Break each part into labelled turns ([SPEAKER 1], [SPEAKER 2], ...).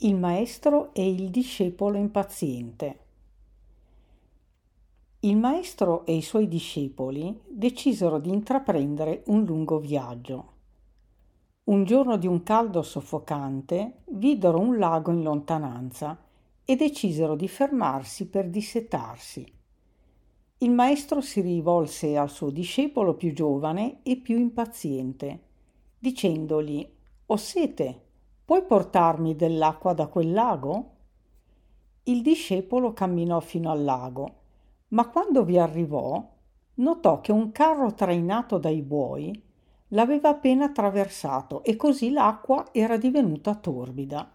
[SPEAKER 1] Il maestro e il discepolo impaziente. Il maestro e i suoi discepoli decisero di intraprendere un lungo viaggio. Un giorno di un caldo soffocante videro un lago in lontananza e decisero di fermarsi per dissetarsi. Il maestro si rivolse al suo discepolo più giovane e più impaziente, dicendogli Ho sete, Puoi portarmi dell'acqua da quel lago? Il discepolo camminò fino al lago, ma quando vi arrivò notò che un carro trainato dai buoi l'aveva appena attraversato e così l'acqua era divenuta torbida.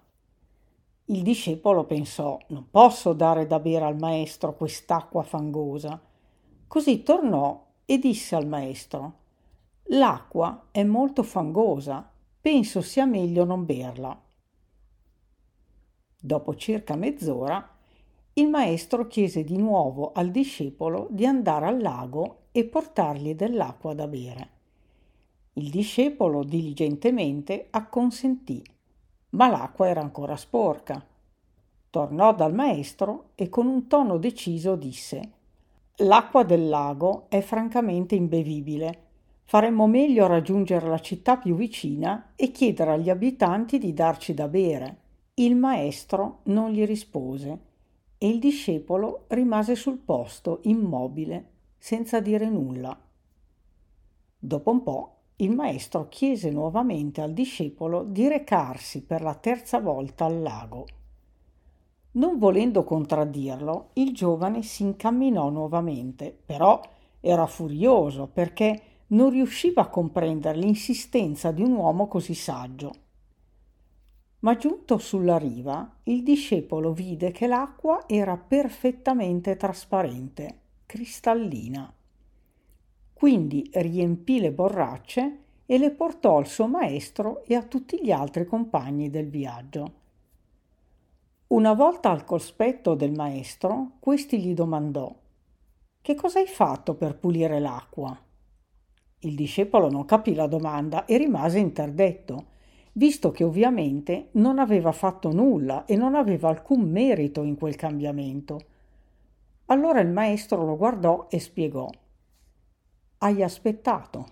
[SPEAKER 1] Il discepolo pensò non posso dare da bere al maestro quest'acqua fangosa. Così tornò e disse al maestro L'acqua è molto fangosa penso sia meglio non berla. Dopo circa mezz'ora il maestro chiese di nuovo al discepolo di andare al lago e portargli dell'acqua da bere. Il discepolo diligentemente acconsentì, ma l'acqua era ancora sporca. Tornò dal maestro e con un tono deciso disse L'acqua del lago è francamente imbevibile Faremmo meglio a raggiungere la città più vicina e chiedere agli abitanti di darci da bere. Il maestro non gli rispose e il discepolo rimase sul posto, immobile, senza dire nulla. Dopo un po' il maestro chiese nuovamente al discepolo di recarsi per la terza volta al lago. Non volendo contraddirlo, il giovane si incamminò nuovamente, però era furioso perché non riusciva a comprendere l'insistenza di un uomo così saggio. Ma giunto sulla riva, il discepolo vide che l'acqua era perfettamente trasparente, cristallina. Quindi riempì le borracce e le portò al suo maestro e a tutti gli altri compagni del viaggio. Una volta al cospetto del maestro, questi gli domandò Che cosa hai fatto per pulire l'acqua? Il discepolo non capì la domanda e rimase interdetto, visto che ovviamente non aveva fatto nulla e non aveva alcun merito in quel cambiamento. Allora il maestro lo guardò e spiegò. Hai aspettato.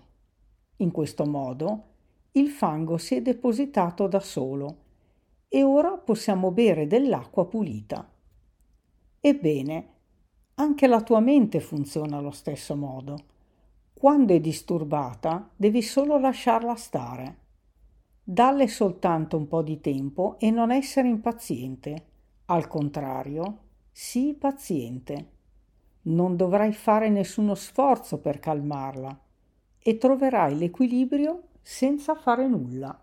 [SPEAKER 1] In questo modo il fango si è depositato da solo e ora possiamo bere dell'acqua pulita. Ebbene, anche la tua mente funziona allo stesso modo. Quando è disturbata, devi solo lasciarla stare. Dalle soltanto un po' di tempo e non essere impaziente. Al contrario, sii paziente. Non dovrai fare nessuno sforzo per calmarla e troverai l'equilibrio senza fare nulla.